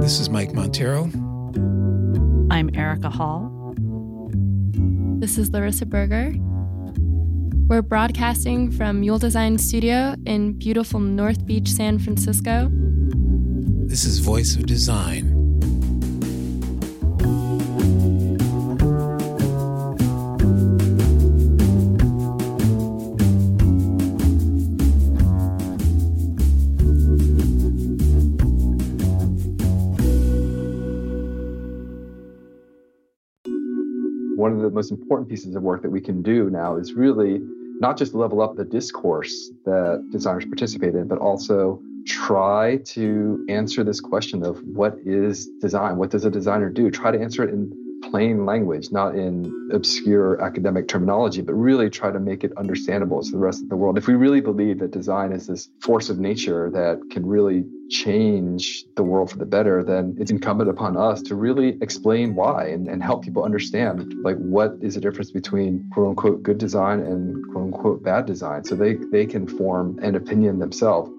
This is Mike Monteiro. I'm Erika Hall. This is Larissa Berger. We're broadcasting from Mule Design Studio in beautiful North Beach, San Francisco. This is Voice of Design. One of the most important pieces of work that we can do now is really not just level up the discourse that designers participate in, but also try to answer this question of what is design? What does a designer do? Try to answer it in plain language, not in obscure academic terminology, but really try to make it understandable to the rest of the world. If we really believe that design is this force of nature that can really change the world for the better, then it's incumbent upon us to really explain why and, and help people understand like what is the difference between quote unquote good design and quote unquote bad design so they, they can form an opinion themselves.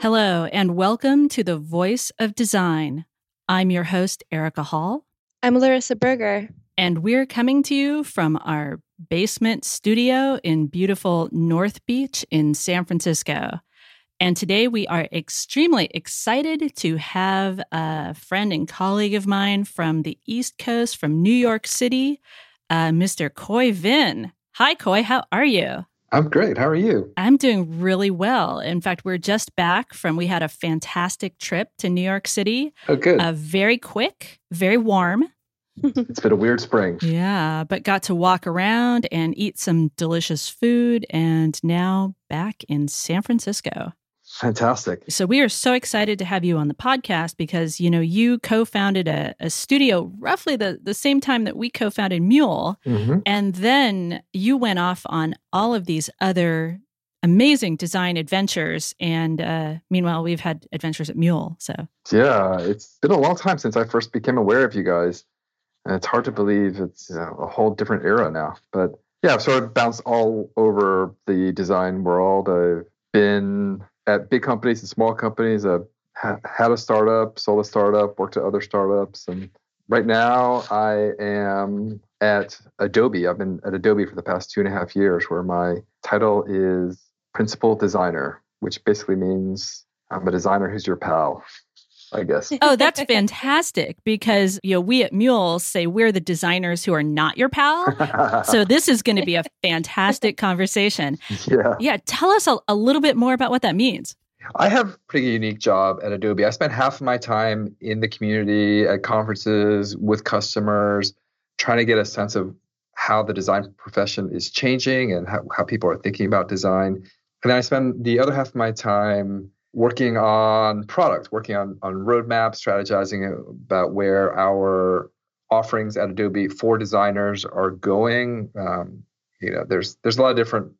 Hello, and welcome to the Voice of Design. I'm your host, Erika Hall. I'm Larissa Berger. And we're coming to you from our basement studio in beautiful North Beach in San Francisco. And today we are extremely excited to have a friend and colleague of mine from the East Coast, from New York City, uh, Mr. Khoi Vinh. Hi, Khoi. How are you? I'm great. How are you? I'm doing really well. In fact, we're just back from, we had a fantastic trip to New York City. Oh, good. Uh, very quick, very warm. it's been a weird spring. Yeah, but got to walk around and eat some delicious food and now back in San Francisco. Fantastic. So we are so excited to have you on the podcast because you know you co-founded a, a studio roughly the, the same time that we co-founded Mule. Mm-hmm. And then you went off on all of these other amazing design adventures. And uh, meanwhile, we've had adventures at Mule. So yeah, it's been a long time since I first became aware of you guys. And it's hard to believe it's you know, a whole different era now. But yeah, I've sort of bounced all over the design world. I've been at big companies and small companies. I've had a startup, sold a startup, worked at other startups. And right now I am at Adobe. I've been at Adobe for the past two and a half years, where my title is principal designer, which basically means I'm a designer who's your pal. I guess. Oh, that's fantastic because you know we at Mule say we're the designers who are not your pal. so this is going to be a fantastic conversation. Yeah. Yeah, tell us a, a little bit more about what that means. I have a pretty unique job at Adobe. I spend half of my time in the community at conferences with customers, trying to get a sense of how the design profession is changing and how, how people are thinking about design. And then I spend the other half of my time working on product, working on, on roadmaps, strategizing about where our offerings at Adobe for designers are going. Um, you know, there's there's a lot of different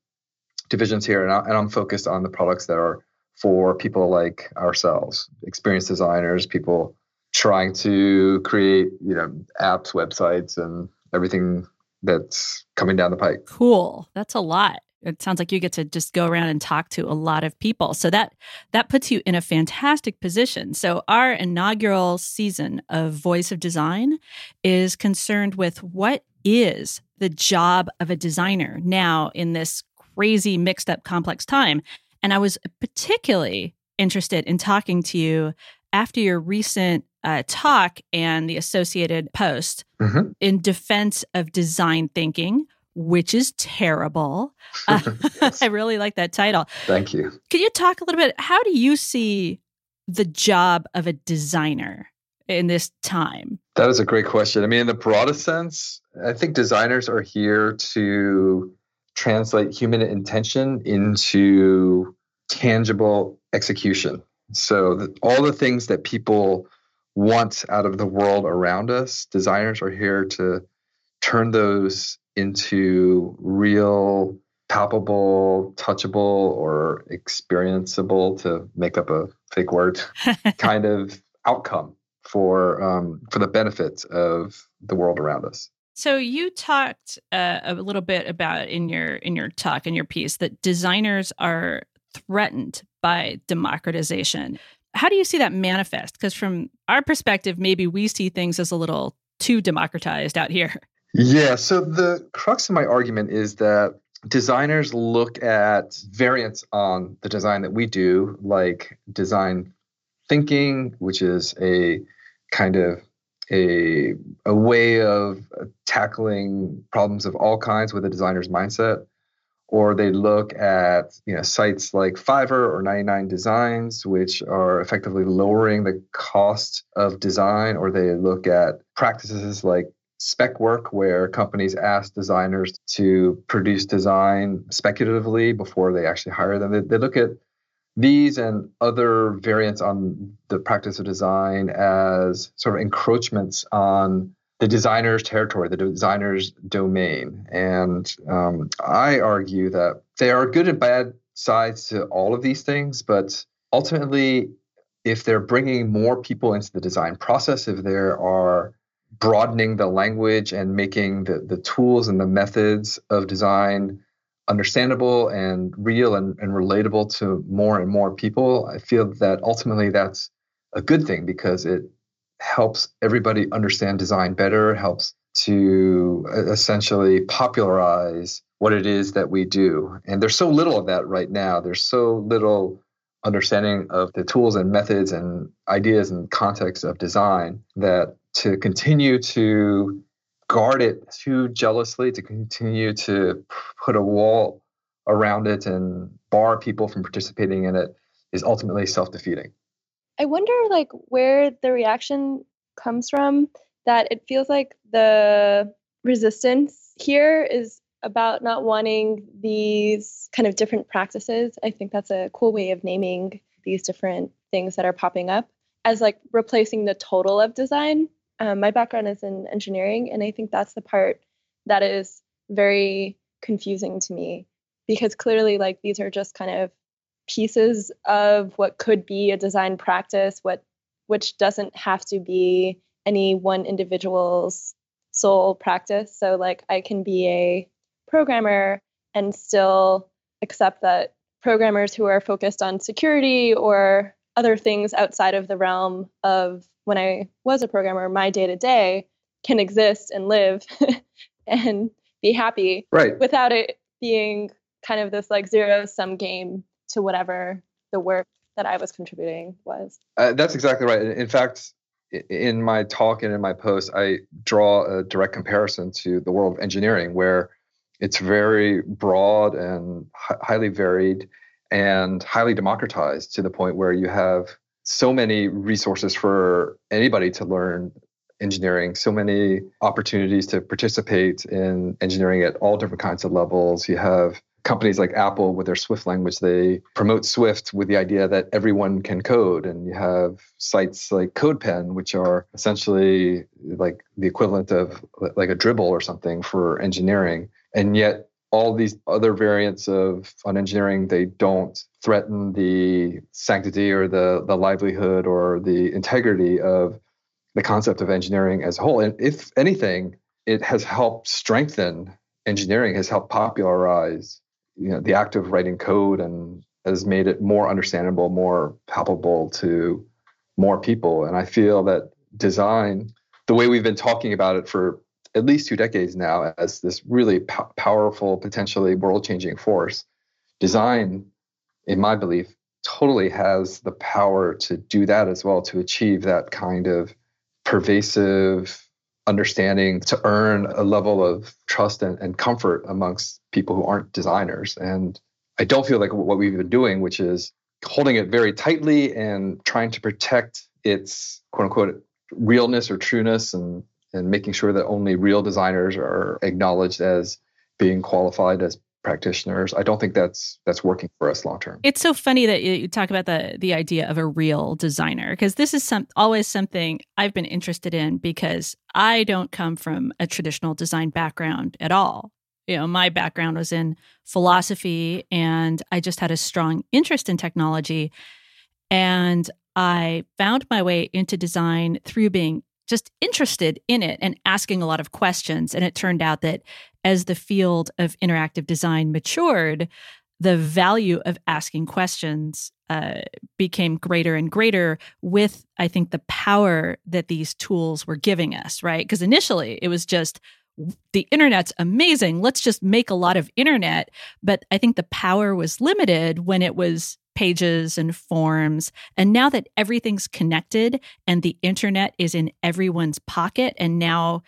divisions here, and, I, and I'm focused on the products that are for people like ourselves, experienced designers, people trying to create, you know, apps, websites, and everything that's coming down the pike. Cool. That's a lot it sounds like you get to just go around and talk to a lot of people. So that that puts you in a fantastic position. So our inaugural season of voice of design is concerned with what is the job of a designer now in this crazy mixed up complex time? And i was particularly interested in talking to you after your recent uh, talk and the associated post mm-hmm. in defense of design thinking which is terrible. Uh, I really like that title. Thank you. Can you talk a little bit? How do you see the job of a designer in this time? That is a great question. I mean, in the broadest sense, I think designers are here to translate human intention into tangible execution. So, the, all the things that people want out of the world around us, designers are here to turn those into real palpable, touchable, or experienceable to make up a fake word kind of outcome for um, for the benefits of the world around us. So you talked uh, a little bit about in your in your talk in your piece that designers are threatened by democratization. How do you see that manifest? Because from our perspective, maybe we see things as a little too democratized out here. Yeah. So the crux of my argument is that designers look at variants on the design that we do, like design thinking, which is a kind of a, a way of tackling problems of all kinds with a designer's mindset or they look at you know sites like Fiverr or 99 Designs, which are effectively lowering the cost of design, or they look at practices like spec work, where companies ask designers to produce design speculatively before they actually hire them. They, they look at these and other variants on the practice of design as sort of encroachments on the designer's territory, the designer's domain. And um, I argue that there are good and bad sides to all of these things, but ultimately, if they're bringing more people into the design process, if there are broadening the language and making the, the tools and the methods of design understandable and real and, and relatable to more and more people, I feel that ultimately that's a good thing because it helps everybody understand design better, helps to essentially popularize what it is that we do. And there's so little of that right now. There's so little understanding of the tools and methods and ideas and context of design that to continue to guard it too jealously, to continue to put a wall around it and bar people from participating in it is ultimately self defeating. I wonder like where the reaction comes from that it feels like the resistance here is about not wanting these kind of different practices. I think that's a cool way of naming these different things that are popping up as like replacing the total of design. Um, my background is in engineering, and I think that's the part that is very confusing to me because clearly, like, these are just kind of pieces of what could be a design practice, what which doesn't have to be any one individual's sole practice. So like I can be a programmer and still accept that programmers who are focused on security or other things outside of the realm of when I was a programmer, my day to day can exist and live and be happy right. without it being kind of this like zero sum game to whatever the work that I was contributing was. Uh, that's exactly right. In fact, in my talk and in my post, I draw a direct comparison to the world of engineering, where it's very broad and highly varied and highly democratized to the point where you have so many resources for anybody to learn engineering, so many opportunities to participate in engineering at all different kinds of levels. You have companies like Apple with their Swift language, they promote Swift with the idea that everyone can code. And you have sites like CodePen, which are essentially like the equivalent of like a Dribbble or something for engineering. And yet all these other variants of on engineering, they don't threaten the sanctity or the, the livelihood or the integrity of the concept of engineering as a whole. And if anything, it has helped strengthen engineering, has helped popularize you know the act of writing code and has made it more understandable, more palpable to more people. And I feel that design, the way we've been talking about it for at least two decades now, as this really po- powerful, potentially world-changing force, design, in my belief, totally has the power to do that as well, to achieve that kind of pervasive understanding to earn a level of trust and, and comfort amongst people who aren't designers. And I don't feel like what we've been doing, which is holding it very tightly and trying to protect its quote unquote realness or trueness and and making sure that only real designers are acknowledged as being qualified as practitioners. I don't think that's that's working for us long term. It's so funny that you talk about the the idea of a real designer because this is some always something I've been interested in because I don't come from a traditional design background at all. You know, my background was in philosophy and I just had a strong interest in technology and I found my way into design through being just interested in it and asking a lot of questions. And it turned out that as the field of interactive design matured, the value of asking questions uh, became greater and greater with, I think, the power that these tools were giving us, right? Because initially it was just the internet's amazing. Let's just make a lot of internet. But I think the power was limited when it was pages and forms. And now that everything's connected and the internet is in everyone's pocket and now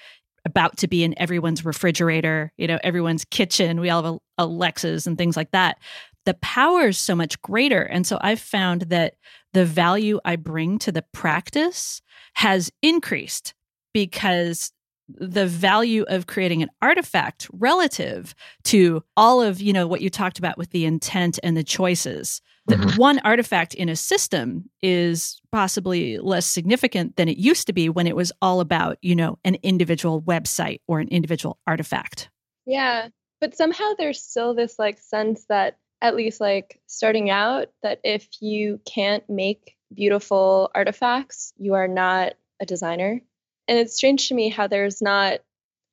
about to be in everyone's refrigerator, you know, everyone's kitchen, we all have Alexas and things like that. The power is so much greater. And so I've found that the value I bring to the practice has increased because the value of creating an artifact relative to all of you know what you talked about with the intent and the choices that mm-hmm. one artifact in a system is possibly less significant than it used to be when it was all about you know an individual website or an individual artifact yeah but somehow there's still this like sense that at least like starting out that if you can't make beautiful artifacts you are not a designer and it's strange to me how there's not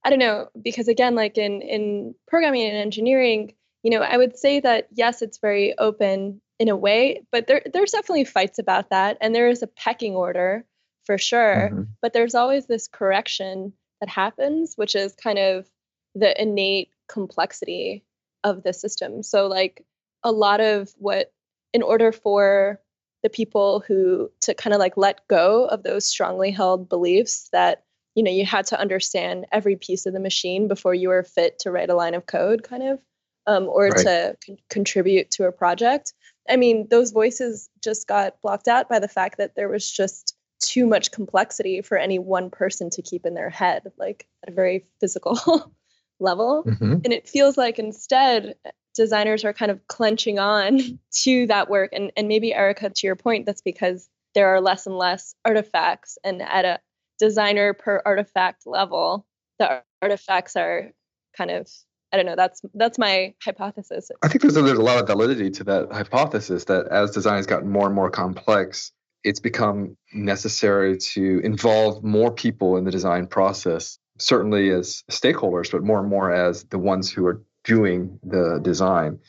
i don't know because again like in in programming and engineering you know i would say that yes it's very open in a way but there there's definitely fights about that and there is a pecking order for sure mm-hmm. but there's always this correction that happens which is kind of the innate complexity of the system so like a lot of what in order for the people who to kind of like let go of those strongly held beliefs that you know you had to understand every piece of the machine before you were fit to write a line of code kind of um, or right. to con- contribute to a project i mean those voices just got blocked out by the fact that there was just too much complexity for any one person to keep in their head like at a very physical level mm-hmm. and it feels like instead designers are kind of clenching on to that work. And, and maybe, Erika, to your point, that's because there are less and less artifacts. And at a designer per artifact level, the artifacts are kind of I don't know. That's that's my hypothesis. I think there's a, there's a lot of validity to that hypothesis that as design has gotten more and more complex, it's become necessary to involve more people in the design process. Certainly as stakeholders, but more and more as the ones who are doing the design.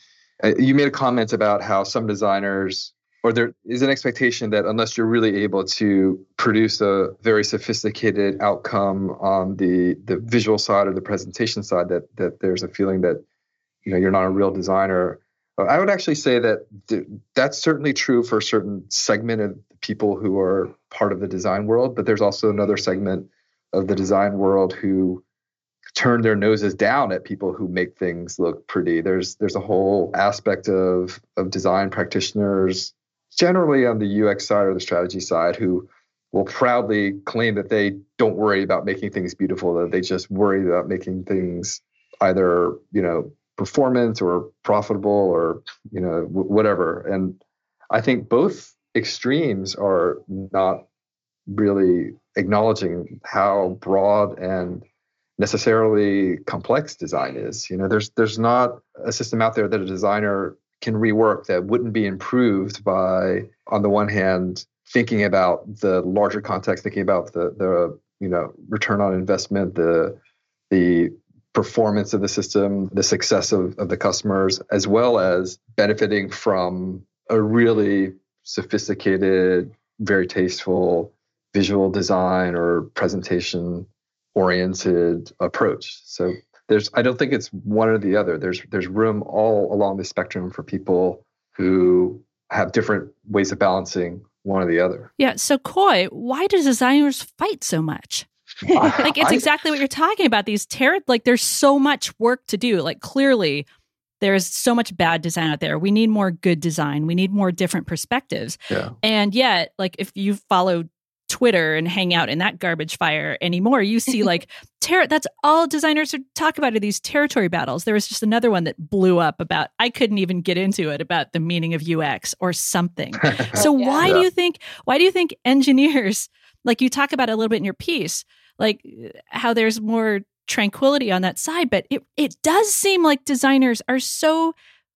Uh, you made a comment about how some designers, or there is an expectation that unless you're really able to produce a very sophisticated outcome on the the visual side or the presentation side, that that there's a feeling that you know you're not a real designer. I would actually say that th- that's certainly true for a certain segment of people who are part of the design world, but there's also another segment of the design world who turn their noses down at people who make things look pretty. There's there's a whole aspect of of design practitioners, generally on the UX side or the strategy side, who will proudly claim that they don't worry about making things beautiful, that they just worry about making things either you know performance or profitable or you know w- whatever. And I think both extremes are not really acknowledging how broad and necessarily complex design is. You know, there's there's not a system out there that a designer can rework that wouldn't be improved by, on the one hand, thinking about the larger context, thinking about the the you know return on investment, the the performance of the system, the success of, of the customers, as well as benefiting from a really sophisticated, very tasteful visual design or presentation oriented approach. So there's I don't think it's one or the other. There's there's room all along the spectrum for people who have different ways of balancing one or the other. Yeah. So Khoi, why do designers fight so much? like it's exactly what you're talking about. These terror like there's so much work to do. Like clearly there's so much bad design out there. We need more good design. We need more different perspectives. Yeah. And yet, like if you follow Twitter and hang out in that garbage fire anymore. You see like ter- that's all designers talk about are these territory battles. There was just another one that blew up about I couldn't even get into it about the meaning of UX or something. So yeah. why yeah. do you think why do you think engineers like you talk about a little bit in your piece like how there's more tranquility on that side but it it does seem like designers are so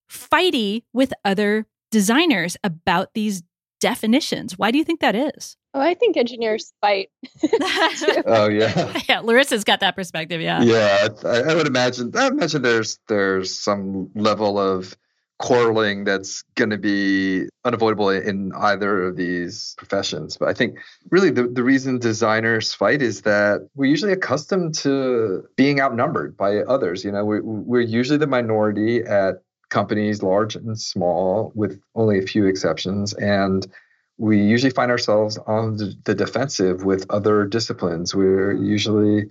fighty with other designers about these definitions. Why do you think that is? Oh, I think engineers fight. oh yeah, yeah. Larissa's got that perspective. Yeah, yeah. I, I, would imagine. I imagine there's there's some level of quarreling that's going to be unavoidable in either of these professions. But I think really the, the reason designers fight is that we're usually accustomed to being outnumbered by others. You know, we're, we're usually the minority at companies, large and small, with only a few exceptions. And we usually find ourselves on the defensive with other disciplines. We're usually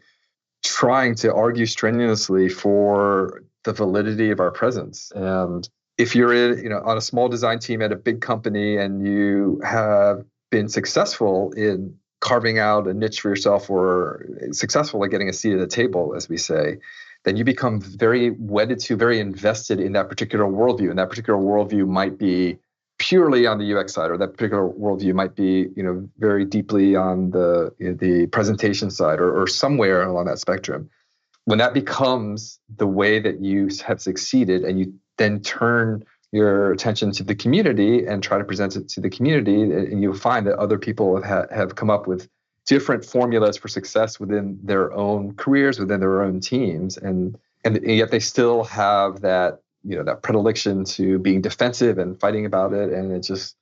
trying to argue strenuously for the validity of our presence. And if you're in, you know, on a small design team at a big company and you have been successful in carving out a niche for yourself or successful at getting a seat at the table, as we say, then you become very wedded to, very invested in that particular worldview. And that particular worldview might be purely on the UX side, or that particular worldview might be, you know, very deeply on the you know, the presentation side, or, or somewhere along that spectrum. When that becomes the way that you have succeeded, and you then turn your attention to the community and try to present it to the community, eh, and you'll find that other people have, have come up with different formulas for success within their own careers, within their own teams, and and yet they still have that you know that predilection to being defensive and fighting about it, and it just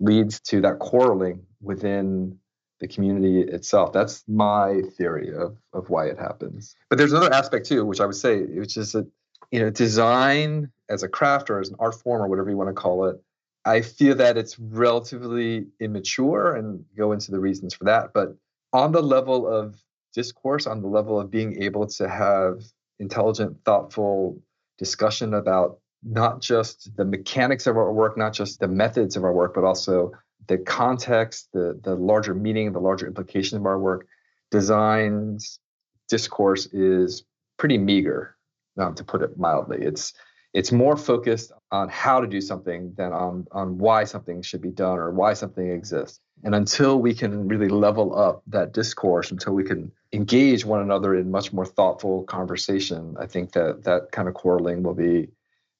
leads to that quarreling within the community itself. That's my theory of of why it happens. But there's another aspect too, which I would say, which is that you know design as a craft or as an art form or whatever you want to call it. I feel that it's relatively immature and go into the reasons for that. But on the level of discourse, on the level of being able to have intelligent, thoughtful discussion about not just the mechanics of our work, not just the methods of our work, but also the context, the, the larger meaning, the larger implication of our work. Design's discourse is pretty meager, um, to put it mildly. It's it's more focused on how to do something than on on why something should be done or why something exists. And until we can really level up that discourse, until we can engage one another in much more thoughtful conversation, I think that that kind of quarreling will be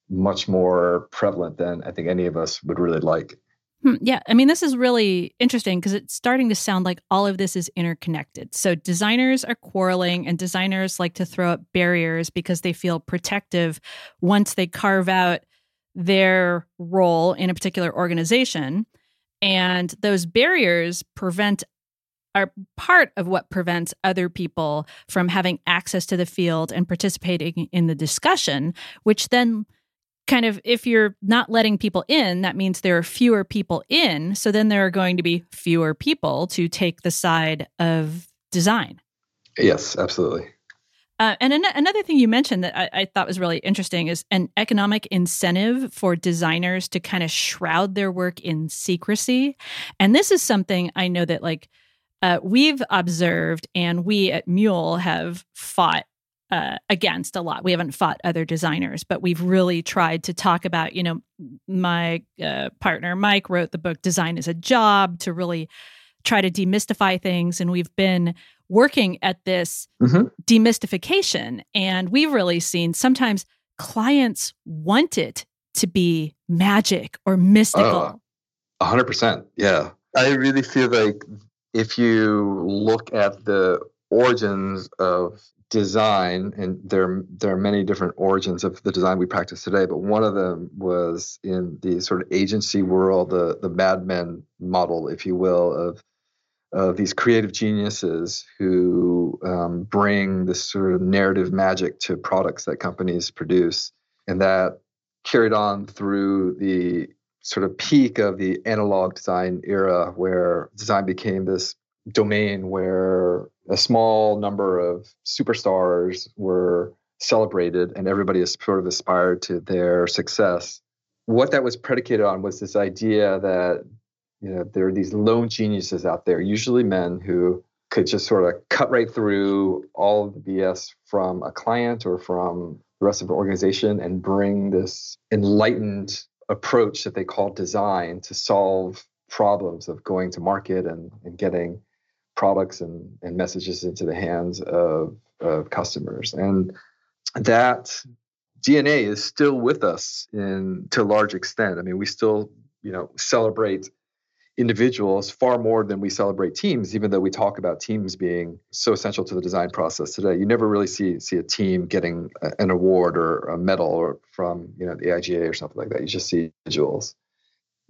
much more prevalent than I think any of us would really like. Hmm, yeah, I mean, this is really interesting because it's starting to sound like all of this is interconnected. So, designers are quarreling, and designers like to throw up barriers because they feel protective once they carve out their role in a particular organization. And those barriers prevent are part of what prevents other people from having access to the field and participating in the discussion, which then kind of if you're not letting people in, that means there are fewer people in. So then there are going to be fewer people to take the side of design. Yes, absolutely. Uh, and an- another thing you mentioned that I-, I thought was really interesting is an economic incentive for designers to kind of shroud their work in secrecy. And this is something I know that like uh, we've observed and we at Mule have fought uh, against a lot. We haven't fought other designers, but we've really tried to talk about, you know, my uh, partner Mike wrote the book Design is a Job to really try to demystify things. And we've been working at this mm-hmm. demystification. And we've really seen sometimes clients want it to be magic or mystical. Uh, 100%. Yeah. I really feel like if you look at the origins of design and there there are many different origins of the design we practice today but one of them was in the sort of agency world the the Mad Men model if you will of of these creative geniuses who um, bring this sort of narrative magic to products that companies produce and that carried on through the sort of peak of the analog design era where design became this domain where a small number of superstars were celebrated and everybody sort of aspired to their success. What that was predicated on was this idea that you know there are these lone geniuses out there, usually men who could just sort of cut right through all of the BS from a client or from the rest of the organization and bring this enlightened approach that they call design to solve problems of going to market and, and getting products and, and messages into the hands of, of customers. And that DNA is still with us in to a large extent. I mean, we still, you know, celebrate individuals far more than we celebrate teams, even though we talk about teams being so essential to the design process today. You never really see see a team getting a, an award or a medal or from you know the AIGA or something like that. You just see individuals.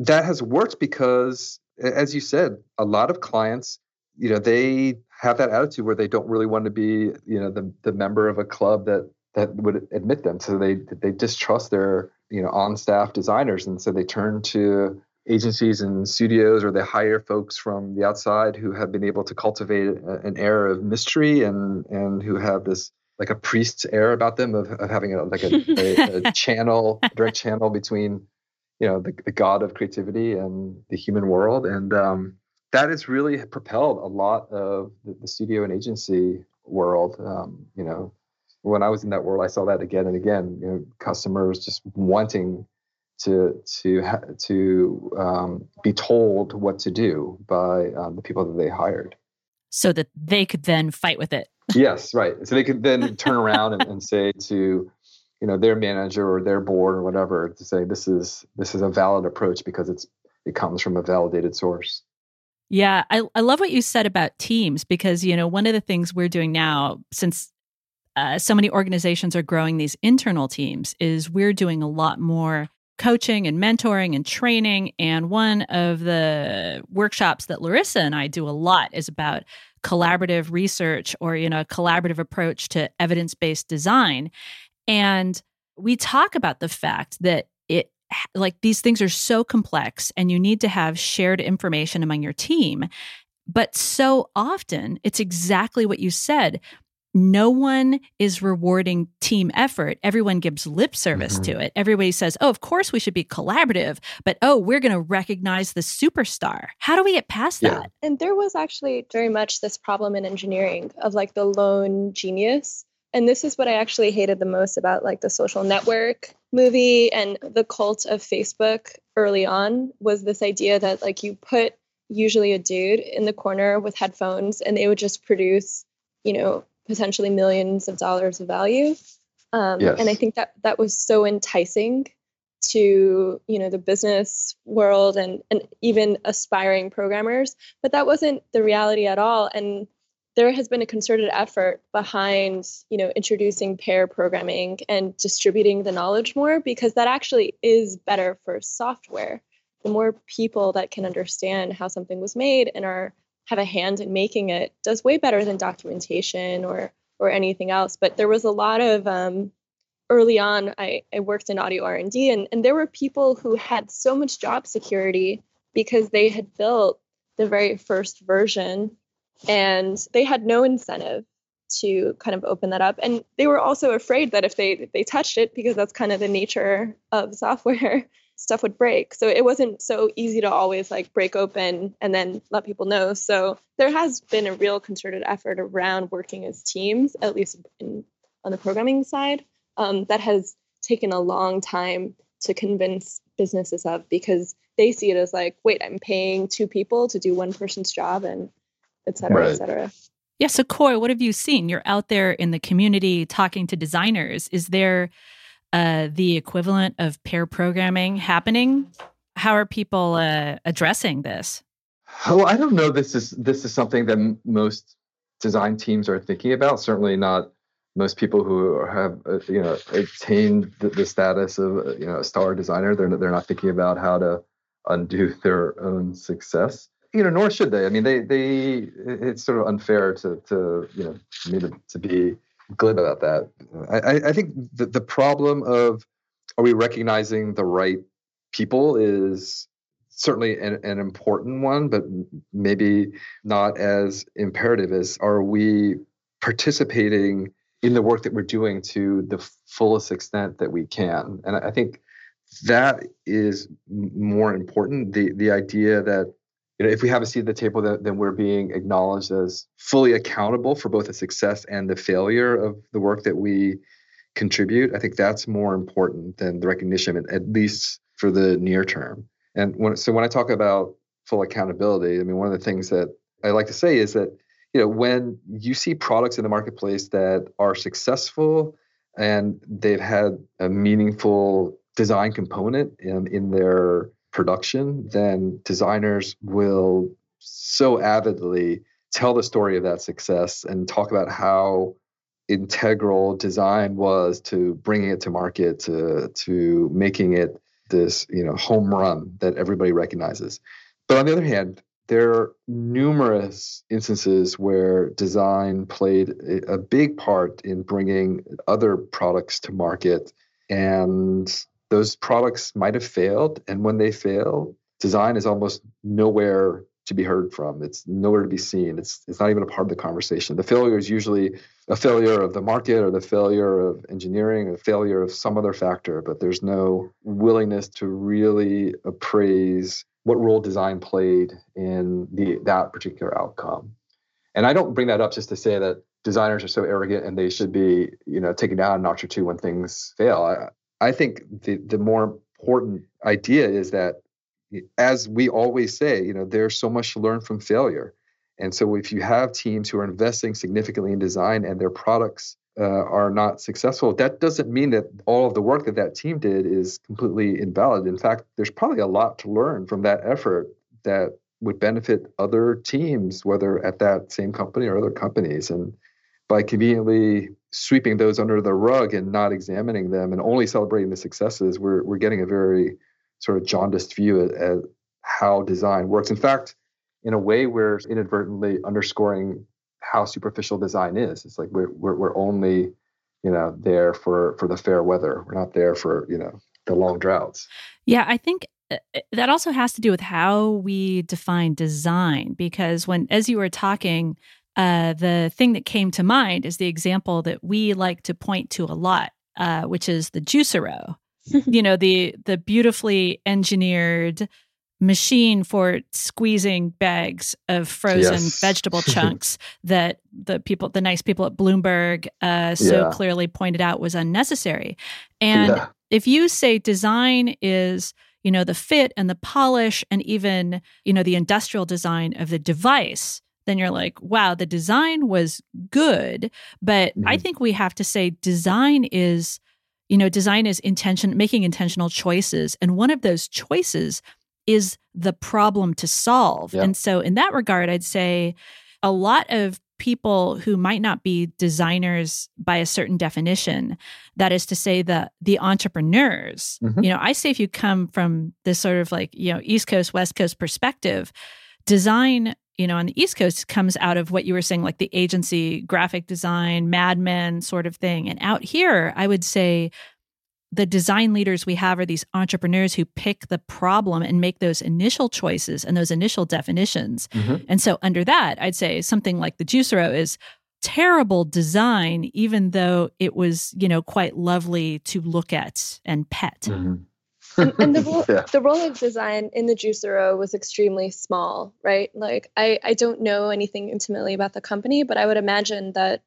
That has worked because, as you said, a lot of clients, you know, they have that attitude where they don't really want to be, you know, the the member of a club that that would admit them. So they they distrust their you know on staff designers, and so they turn to agencies and studios or they hire folks from the outside who have been able to cultivate an air of mystery and and who have this like a priest's air about them of, of having a like a, a, a channel direct channel between you know the, the god of creativity and the human world. And um, that has really propelled a lot of the, the studio and agency world. Um, you know when i was in that world i saw that again and again you know customers just wanting to to to um, be told what to do by um, the people that they hired, so that they could then fight with it. yes, right. So they could then turn around and, and say to you know their manager or their board or whatever to say this is this is a valid approach because it's it comes from a validated source. Yeah, I, I love what you said about teams because, you know, one of the things we're doing now, since uh, so many organizations are growing these internal teams, is we're doing a lot more coaching and mentoring and training. And one of the workshops that Larissa and I do a lot is about collaborative research or, you know, a collaborative approach to evidence based design. And we talk about the fact that it, like these things are so complex and you need to have shared information among your team. But so often, it's exactly what you said no one is rewarding team effort. Everyone gives lip service mm-hmm. to it. Everybody says, oh, of course we should be collaborative, but oh, we're going to recognize the superstar. How do we get past yeah. that? And there was actually very much this problem in engineering of like the lone genius. And this is what I actually hated the most about like the social network movie and the cult of Facebook early on was this idea that like you put usually a dude in the corner with headphones and they would just produce, you know, potentially millions of dollars of value. Um, yes. And I think that that was so enticing to you know the business world and and even aspiring programmers, but that wasn't the reality at all. And there has been a concerted effort behind you know introducing pair programming and distributing the knowledge more because that actually is better for software the more people that can understand how something was made and are have a hand in making it does way better than documentation or or anything else. But there was a lot of um, early on. I, I worked in audio R and D, and there were people who had so much job security because they had built the very first version, and they had no incentive to kind of open that up and they were also afraid that if they they touched it because that's kind of the nature of software stuff would break. So it wasn't so easy to always like break open and then let people know. So there has been a real concerted effort around working as teams, at least in, on the programming side, um, that has taken a long time to convince businesses of because they see it as like, wait, I'm paying two people to do one person's job and et cetera, right. et cetera. Yeah. So, Khoi, what have you seen? You're out there in the community talking to designers. Is there uh, the equivalent of pair programming happening? How are people uh, addressing this? Oh, I don't know. This is this is something that m- most design teams are thinking about. Certainly not most people who have uh, you know attained the, the status of uh, you know a star designer. They're they're not thinking about how to undo their own success. You know, nor should they. I mean, they they it's sort of unfair to to you know me to, to be glib about that. I, I think the, the problem of are we recognizing the right people is certainly an, an important one, but maybe not as imperative as are we participating in the work that we're doing to the fullest extent that we can. And I think that is more important. The the idea that you know, if we have a seat at the table, then, then we're being acknowledged as fully accountable for both the success and the failure of the work that we contribute. I think that's more important than the recognition, at least for the near term. And when, so when I talk about full accountability, I mean, one of the things that I like to say is that, you know, when you see products in the marketplace that are successful and they've had a meaningful design component in, in their production, then designers will so avidly tell the story of that success and talk about how integral design was to bringing it to market to to making it this you know home run that everybody recognizes. But on the other hand there are numerous instances where design played a big part in bringing other products to market and those products might have failed and when they fail design is almost nowhere to be heard from. It's nowhere to be seen. It's it's not even a part of the conversation. The failure is usually a failure of the market or the failure of engineering, or a failure of some other factor, but there's no willingness to really appraise what role design played in the that particular outcome. And I don't bring that up just to say that designers are so arrogant and they should be, you know, taken down a notch or two when things fail. I, I think the the more important idea is that as we always say, you know, there's so much to learn from failure. And so if you have teams who are investing significantly in design and their products uh, are not successful, that doesn't mean that all of the work that that team did is completely invalid. In fact, there's probably a lot to learn from that effort that would benefit other teams, whether at that same company or other companies. And by conveniently sweeping those under the rug and not examining them and only celebrating the successes, we're, we're getting a very sort of jaundiced view at, at how design works. In fact, in a way, we're inadvertently underscoring how superficial design is. It's like we're, we're, we're only, you know, there for, for the fair weather. We're not there for, you know, the long droughts. Yeah, I think uh, uh, that also has to do with how we define design because when as you were talking uh, the thing that came to mind is the example that we like to point to a lot uh, which is the juicero you know the the beautifully engineered machine for squeezing bags of frozen yes. vegetable chunks that the people the nice people at bloomberg uh, so yeah. clearly pointed out was unnecessary and yeah. if you say design is you know the fit and the polish and even you know the industrial design of the device then you're like wow the design was good but mm-hmm. i think we have to say design is you know, design is intention, making intentional choices. And one of those choices is the problem to solve. Yeah. And so, in that regard, I'd say a lot of people who might not be designers by a certain definition that is to say the the entrepreneurs mm-hmm. you know i say if you come from this sort of like you know east coast west coast perspective design you know, on the East Coast comes out of what you were saying, like the agency, graphic design, Mad Men sort of thing. And out here, I would say the design leaders we have are these entrepreneurs who pick the problem and make those initial choices and those initial definitions. Mm-hmm. And so, under that, I'd say something like the Juicero is terrible design, even though it was, you know, quite lovely to look at and pet. Mm-hmm and, and the role yeah. the role of design in the juicero was extremely small right like I, I don't know anything intimately about the company but i would imagine that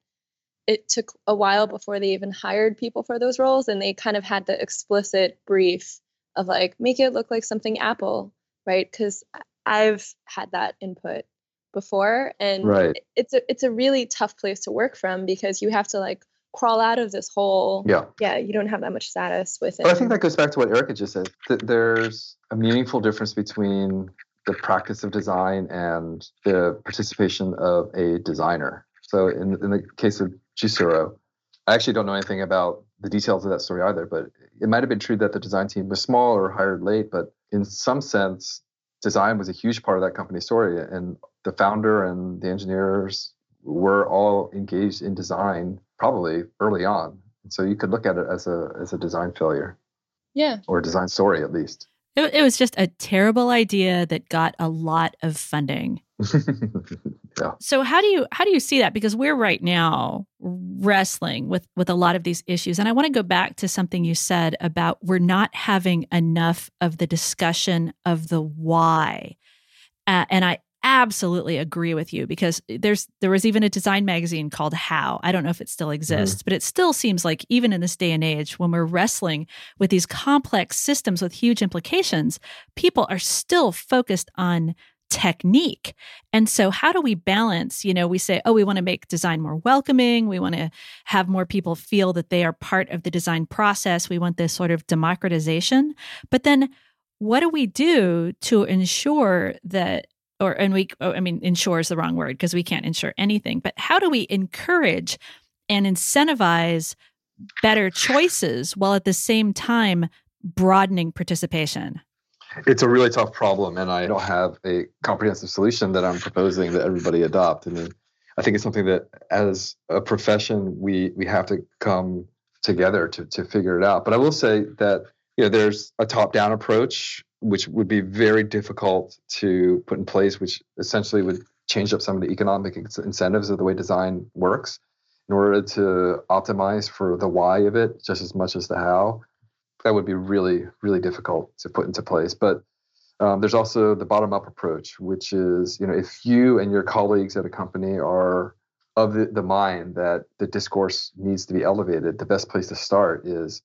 it took a while before they even hired people for those roles and they kind of had the explicit brief of like make it look like something apple right because i've had that input before and right. it's a it's a really tough place to work from because you have to like crawl out of this hole. Yeah. Yeah, you don't have that much status with it. But I think that goes back to what Erika just said. That there's a meaningful difference between the practice of design and the participation of a designer. So in, in the case of Juicero, I actually don't know anything about the details of that story either, but it might have been true that the design team was small or hired late, but in some sense, design was a huge part of that company's story. And the founder and the engineers were all engaged in design probably early on. And so you could look at it as a as a design failure. Yeah. Or a design story at least. It, it was just a terrible idea that got a lot of funding. yeah. So how do you how do you see that? Because we're right now wrestling with with a lot of these issues, and I want to go back to something you said about we're not having enough of the discussion of the why. Uh, and I absolutely agree with you because there's there was even a design magazine called How. I don't know if it still mm-hmm. exists, mm. but it still seems like even in this day and age when we're wrestling with these complex systems with huge implications, people are still focused on technique. And so how do we balance, you know, we say, oh, we want to make design more welcoming, we want to have more people feel that they are part of the design process, we want this sort of democratization, but then what do we do to ensure that or and we oh, i mean ensure is the wrong word because we can't ensure anything but how do we encourage and incentivize better choices while at the same time broadening participation? It's a really tough problem and i don't have a comprehensive solution that i'm proposing that everybody adopt. I mean i think it's something that as a profession we we have to come together to, to figure it out. But i will say that you know there's a top down approach which would be very difficult to put in place, which essentially would change up some of the economic incentives of the way design works in order to optimize for the why of it just as much as the how. That would be really, really difficult to put into place. But um, there's also the bottom up approach, which is, you know, if you and your colleagues at a company are of the, the mind that the discourse needs to be elevated, the best place to start is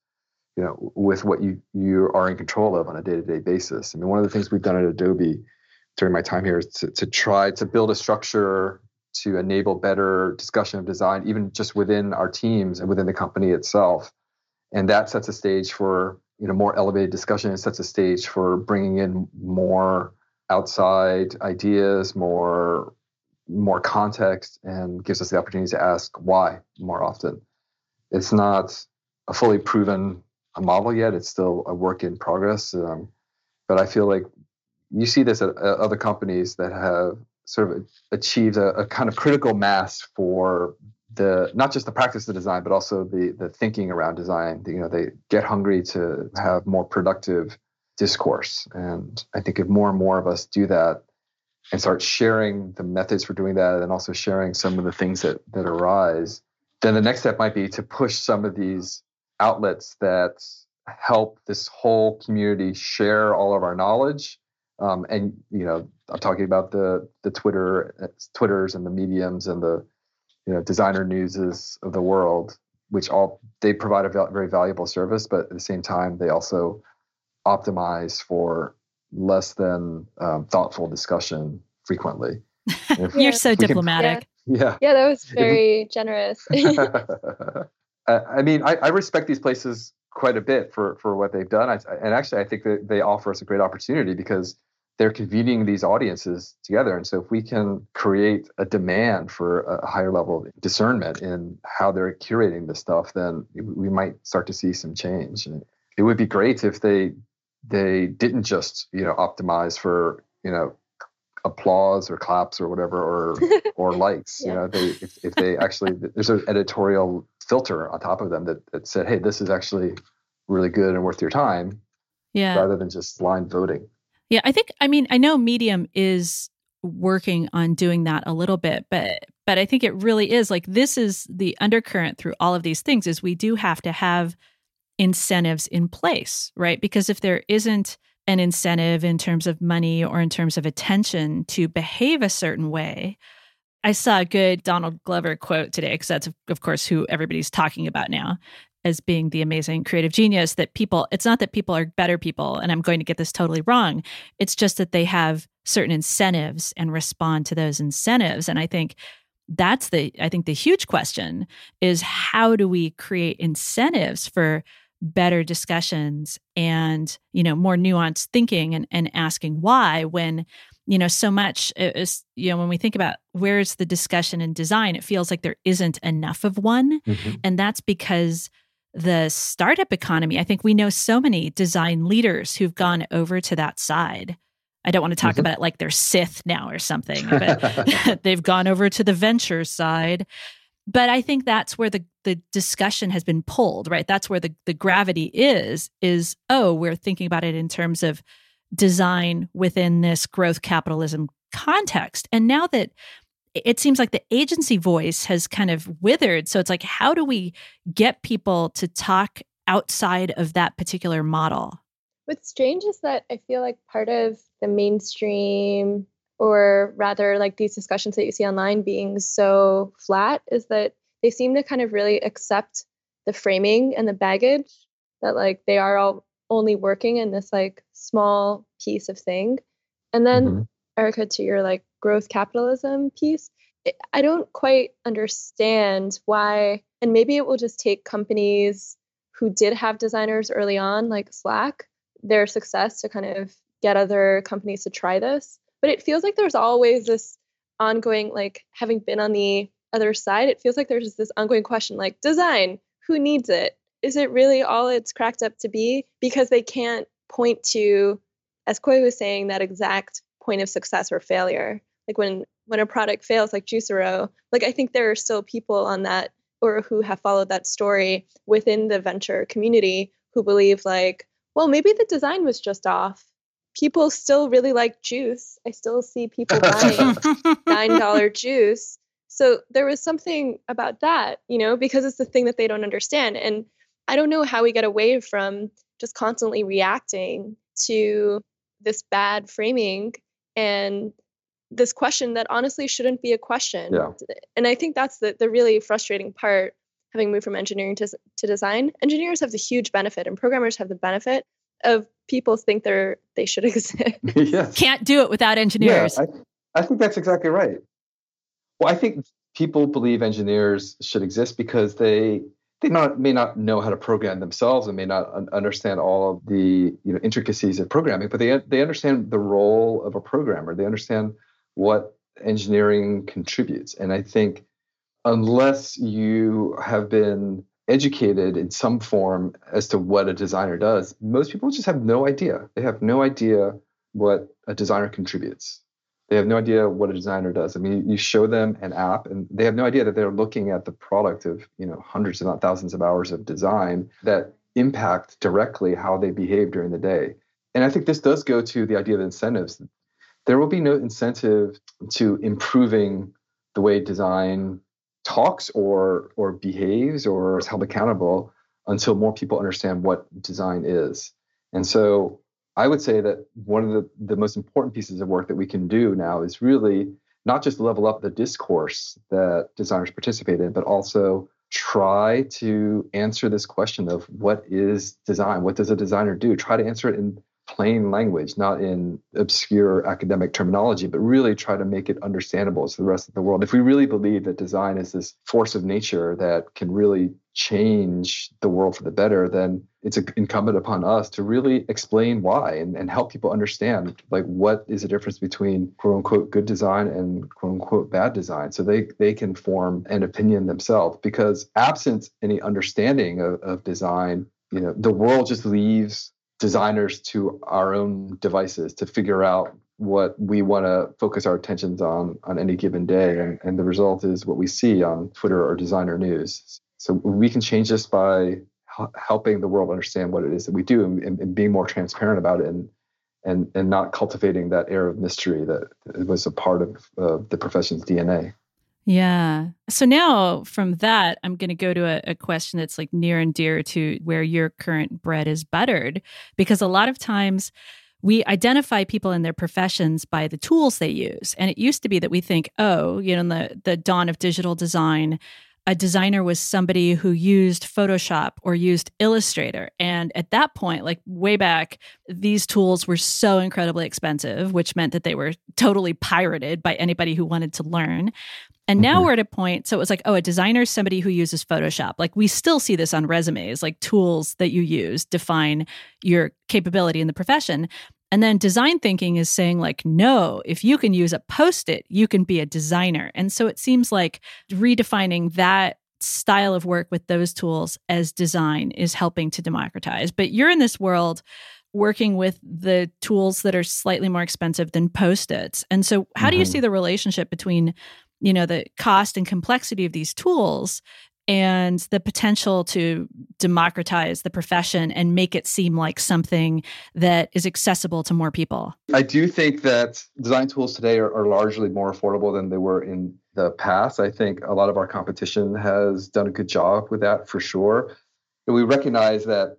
you know, with what you you are in control of on a day to day basis. I mean, one of the things we've done at Adobe during my time here is to, to try to build a structure to enable better discussion of design, even just within our teams and within the company itself. And that sets a stage for you know more elevated discussion. It sets a stage for bringing in more outside ideas, more more context, and gives us the opportunity to ask why more often. It's not a fully proven a model yet. It's still a work in progress. Um, but I feel like you see this at, at, other companies that have sort of achieved a, a, kind of critical mass for the not just the practice of design, but also the the thinking around design. You know, they get hungry to have more productive discourse, and I think if more and more of us do that and start sharing the methods for doing that, and also sharing some of the things that that arise, then the next step might be to push some of these outlets that help this whole community share all of our knowledge. Um, and you know, I'm talking about the the Twitter, Twitters, and the mediums, and the you know designer newses of the world, which all they provide a very valuable service, but at the same time, they also optimize for less than um, thoughtful discussion frequently. You're so diplomatic. Can, yeah. yeah. yeah, that was very generous. I mean, I, I, respect these places quite a bit for for what they've done. I, and actually, I think that they offer us a great opportunity because they're convening these audiences together. And so, if we can create a demand for a higher level of discernment in how they're curating this stuff, then we might start to see some change. And it would be great if they they didn't just you know optimize for you know applause or claps or whatever or or likes yeah. you know they if, if they actually there's an editorial filter on top of them that, that said, hey, this is actually really good and worth your time. Yeah. Rather than just blind voting. Yeah. I think, I mean, I know Medium is working on doing that a little bit, but but I think it really is like this is the undercurrent through all of these things is we do have to have incentives in place, right? Because if there isn't an incentive in terms of money or in terms of attention to behave a certain way, I saw a good Donald Glover quote today because that's of course who everybody's talking about now as being the amazing creative genius that people it's not that people are better people and I'm going to get this totally wrong. It's just that they have certain incentives and respond to those incentives. And I think that's the I think the huge question is how do we create incentives for better discussions and you know more nuanced thinking and, and asking why when you know so much is you know when we think about where's the discussion in design it feels like there isn't enough of one mm-hmm. and that's because the startup economy i think we know so many design leaders who've gone over to that side i don't want to talk mm-hmm. about it like they're sith now or something but they've gone over to the venture side but i think that's where the the discussion has been pulled right that's where the the gravity is is oh we're thinking about it in terms of design within this growth capitalism context. And now that it seems like the agency voice has kind of withered. So it's like, how do we get people to talk outside of that particular model? What's strange is that I feel like part of the mainstream, or rather like these discussions that you see online being so flat, is that they seem to kind of really accept the framing and the baggage that like they are all only working in this like small piece of thing. And then, mm-hmm. Erika, to your like growth capitalism piece, I don't quite understand why, and maybe it will just take companies who did have designers early on, like Slack, their success to kind of get other companies to try this. But it feels like there's always this ongoing, like having been on the other side, it feels like there's this ongoing question like design, who needs it? Is it really all it's cracked up to be? Because they can't point to, as Khoi was saying, that exact point of success or failure. Like when when a product fails, like Juicero, like I think there are still people on that or who have followed that story within the venture community who believe like, well, maybe the design was just off. People still really like juice. I still see people buying nine dollar juice. So there was something about that, you know, because it's the thing that they don't understand. And I don't know how we get away from just constantly reacting to this bad framing and this question that honestly shouldn't be a question. Yeah. And I think that's the, the really frustrating part having moved from engineering to, to design. Engineers have the huge benefit and programmers have the benefit of people think they're they should exist. yes. Can't do it without engineers. Yeah, I, I think that's exactly right. Well, I think people believe engineers should exist because they they not may not know how to program themselves and may not understand all of the you know intricacies of programming, but they they understand the role of a programmer. They understand what engineering contributes. And I think unless you have been educated in some form as to what a designer does, most people just have no idea. They have no idea what a designer contributes. They have no idea what a designer does. I mean, you show them an app and they have no idea that they're looking at the product of, you know, hundreds if not thousands of hours of design that impact directly how they behave during the day. And I think this does go to the idea of incentives there will be no incentive to improving the way design talks or or behaves or is held accountable until more people understand what design is. And so I would say that one of the, the most important pieces of work that we can do now is really not just level up the discourse that designers participate in, but also try to answer this question of what is design? What does a designer do? Try to answer it in plain language, not in obscure academic terminology, but really try to make it understandable to the rest of the world. If we really believe that design is this force of nature that can really change the world for the better, then it's incumbent upon us to really explain why and, and help people understand like what is the difference between quote unquote good design and quote unquote bad design so they, they can form an opinion themselves because absent any understanding of, of design you know the world just leaves designers to our own devices to figure out what we want to focus our attentions on on any given day. And, and the result is what we see on twitter or designer news. So we can change this by helping the world understand what it is that we do and, and, being more transparent about it and and and not cultivating that air of mystery that was a part of uh, the profession's dna yeah. So now from that, I'm going to go to a, a, question that's like near and dear to where your current bread is buttered, because a lot of times we identify people in their professions by the tools they use. And it used to be that we think, oh, you know, in the, the dawn of digital design, a designer was somebody who used Photoshop or used Illustrator. And at that point, like way back, these tools were so incredibly expensive, which meant that they were totally pirated by anybody who wanted to learn. And now mm-hmm. we're at a point, so it was like, oh, a designer is somebody who uses Photoshop. Like we still see this on resumes, like tools that you use define your capability in the profession. And then design thinking is saying, like, no, if you can use a post it, you can be a designer. And so it seems like redefining that style of work with those tools as design is helping to democratize. But you're in this world working with the tools that are slightly more expensive than post its. And so, how mm-hmm. do you mm-hmm. see the relationship between you know the cost and complexity of these tools and the potential to democratize the profession and make it seem like something that is accessible to more people. I do think that design tools today are, are, largely more affordable than they were in the past. I think a lot of our competition has done a good job with that for sure. And we recognize that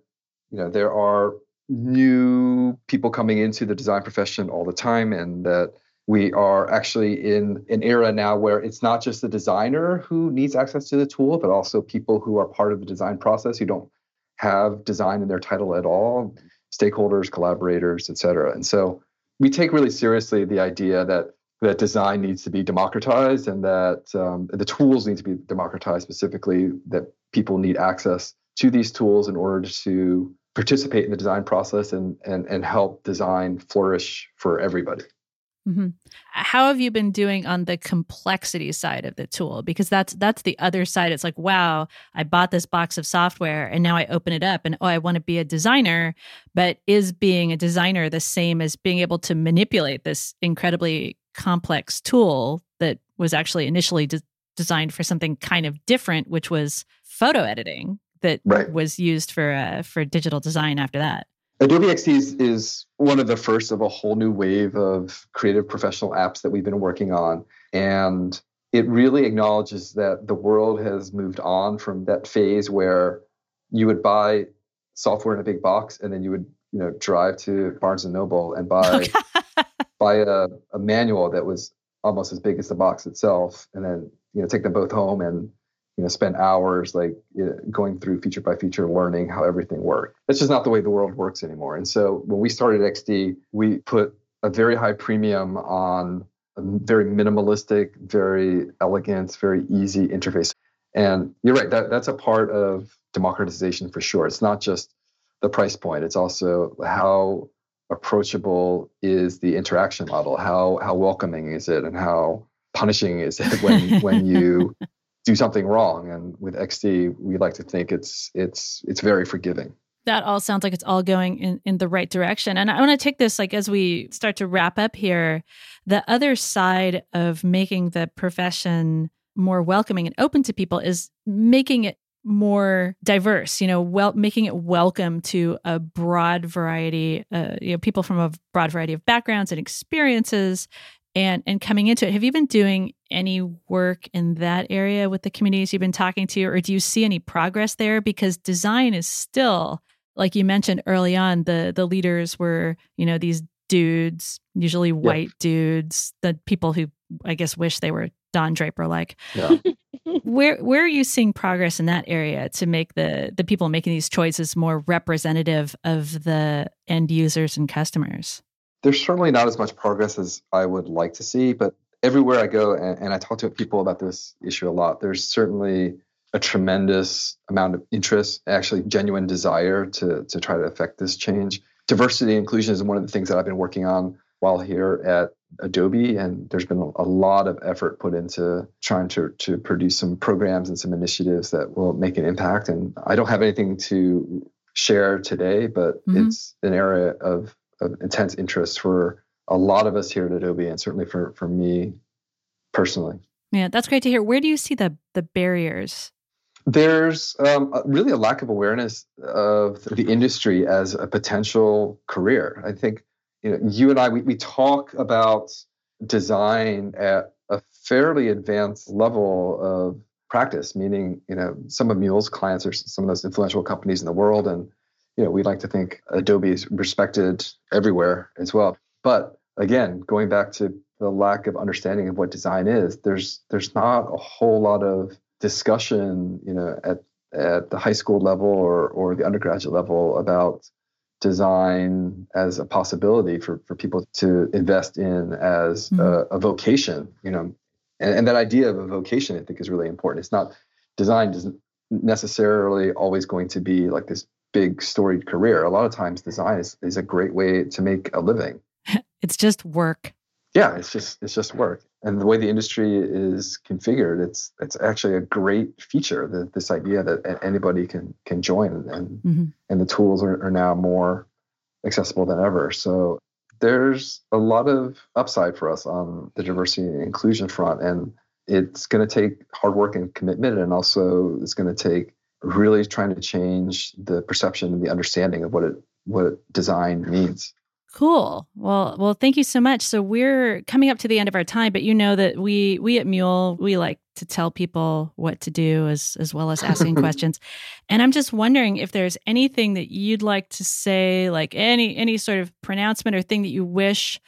you know there are new people coming into the design profession all the time and that we are actually in an era now where it's not just the designer who needs access to the tool, but also people who are part of the design process who don't have design in their title at all, stakeholders, collaborators, et cetera. And so we take really seriously the idea that that design needs to be democratized and that um, the tools need to be democratized specifically that people need access to these tools in order to participate in the design process and and and help design flourish for everybody. Mm-hmm. How have you been doing on the complexity side of the tool? Because that's that's the other side. It's like, wow, I bought this box of software and now I open it up and oh, I want to be a designer. But is being a designer the same as being able to manipulate this incredibly complex tool that was actually initially de- designed for something kind of different, which was photo editing that right. was used for uh, for digital design after that? Adobe XD is, is one of the first of a whole new wave of creative professional apps that we've been working on. And it really acknowledges that the world has moved on from that phase where you would buy software in a big box and then you would you know drive to Barnes and Noble and buy buy a, a manual that was almost as big as the box itself and then you know take them both home and you know spend hours like going through feature by feature learning how everything worked. That's just not the way the world works anymore. And so when we started xd we put a very high premium on a very minimalistic very elegant very easy interface. And you're right that, that's a part of democratization for sure. It's not just the price point it's also how approachable is the interaction model? How how welcoming is it and how punishing is it when when you do something wrong. And with XD, we like to think it's it's it's very forgiving. That all sounds like it's all going in, in the right direction. And I want to take this like as we start to wrap up here, the other side of making the profession more welcoming and open to people is making it more diverse you know well making it welcome to a broad variety uh, you know people from a broad variety of backgrounds and experiences and and coming into it. Have you been doing any work in that area with the communities you've been talking to or do you see any progress there? Because design is still like you mentioned early on the the leaders were you know these dudes usually white dudes the people who i guess wish they were don draper like yeah. where where are you seeing progress in that area to make the the people making these choices more representative of the end users and customers there's certainly not as much progress as I would like to see, but everywhere I go and, and I talk to people about this issue a lot, there's certainly a tremendous amount of interest, actually genuine desire to, to try to affect this change. Diversity and inclusion is one of the things that I've been working on while here at Adobe, and there's been a lot of effort put into trying to, to produce some programs and some initiatives that will make an impact. And I don't have anything to share today, but mm-hmm. it's an area of of intense interest for a lot of us here at Adobe, and certainly for for me personally. Yeah, that's great to hear. Where do you see the the barriers? There's um, really a lack of awareness of the industry as a potential career. I think you know you and I we, we talk about design at a fairly advanced level of practice, meaning you know some of Mule's clients are some of those influential companies in the world, and you know, we like to think Adobe is respected everywhere as well. But again, going back to the lack of understanding of what design is, there's there's not a whole lot of discussion, you know, at at the high school level or or the undergraduate level about design as a possibility for, for people to invest in as mm-hmm. a, a, vocation, you know, and, and that idea of a vocation, I think, is really important. It's not design doesn't necessarily always going to be like this big storied career. A lot of times design is, is a great way to make a living. it's just work. Yeah, it's just it's just work. And the way the industry is configured, it's it's actually a great feature. That this idea that anybody can can join, and mm-hmm. and the tools are, are now more accessible than ever. So there's a lot of upside for us on the diversity and inclusion front, and it's going to take hard work and commitment, and also it's going to take really trying to change the perception and the understanding of what it what design means. Cool. Well, well, thank you so much. So we're coming up to the end of our time, but you know that we we at Mule we like to tell people what to do as as well as asking questions. And I'm just wondering if there's anything that you'd like to say, like any any sort of pronouncement or thing that you wish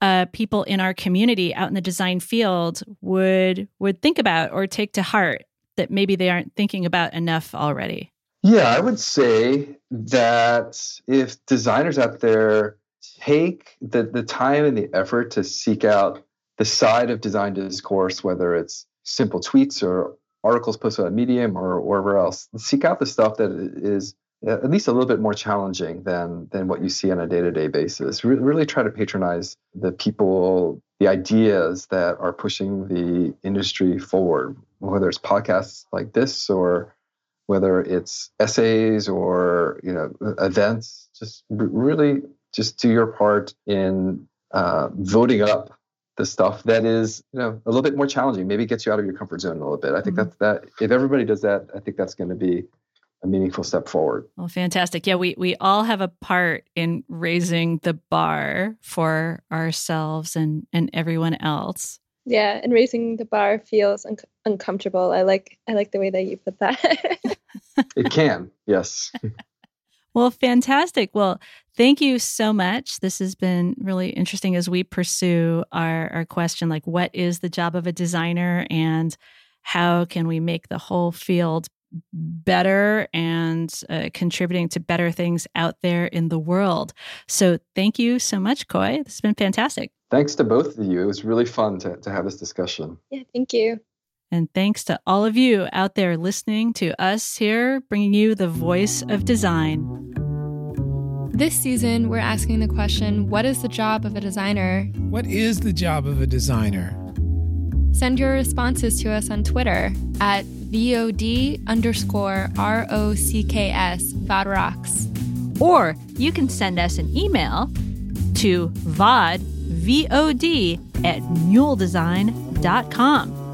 uh, people in our community out in the design field would would think about or take to heart that maybe they aren't thinking about enough already? Yeah, I would say that if designers out there take the, the time and the effort to seek out the side of design discourse, whether it's simple tweets or articles posted on Medium or wherever else, seek out the stuff that is at least a little bit more challenging than than what you see on a day-to-day basis. Re- really try to patronize the people, the ideas that are pushing the industry forward, whether it's podcasts like this or whether it's essays or you know events. Just really just do your part in uh, voting up the stuff that is you know a little bit more challenging maybe gets you out of your comfort zone a little bit i think mm-hmm. that's that if everybody does that i think that's going to be a meaningful step forward well fantastic yeah we we all have a part in raising the bar for ourselves and and everyone else yeah and raising the bar feels un- uncomfortable i like i like the way that you put that it can yes well fantastic well Thank you so much. This has been really interesting as we pursue our, our question like, what is the job of a designer and how can we make the whole field better and uh, contributing to better things out there in the world? So, thank you so much, Khoi. This has been fantastic. Thanks to both of you. It was really fun to, to have this discussion. Yeah, thank you. And thanks to all of you out there listening to us here, bringing you the voice of design. This season, we're asking the question what is the job of a designer? What is the job of a designer? Send your responses to us on Twitter at VOD underscore R O C K S VODROCKS. Or you can send us an email to VOD, V-O-D, at muledesign.com.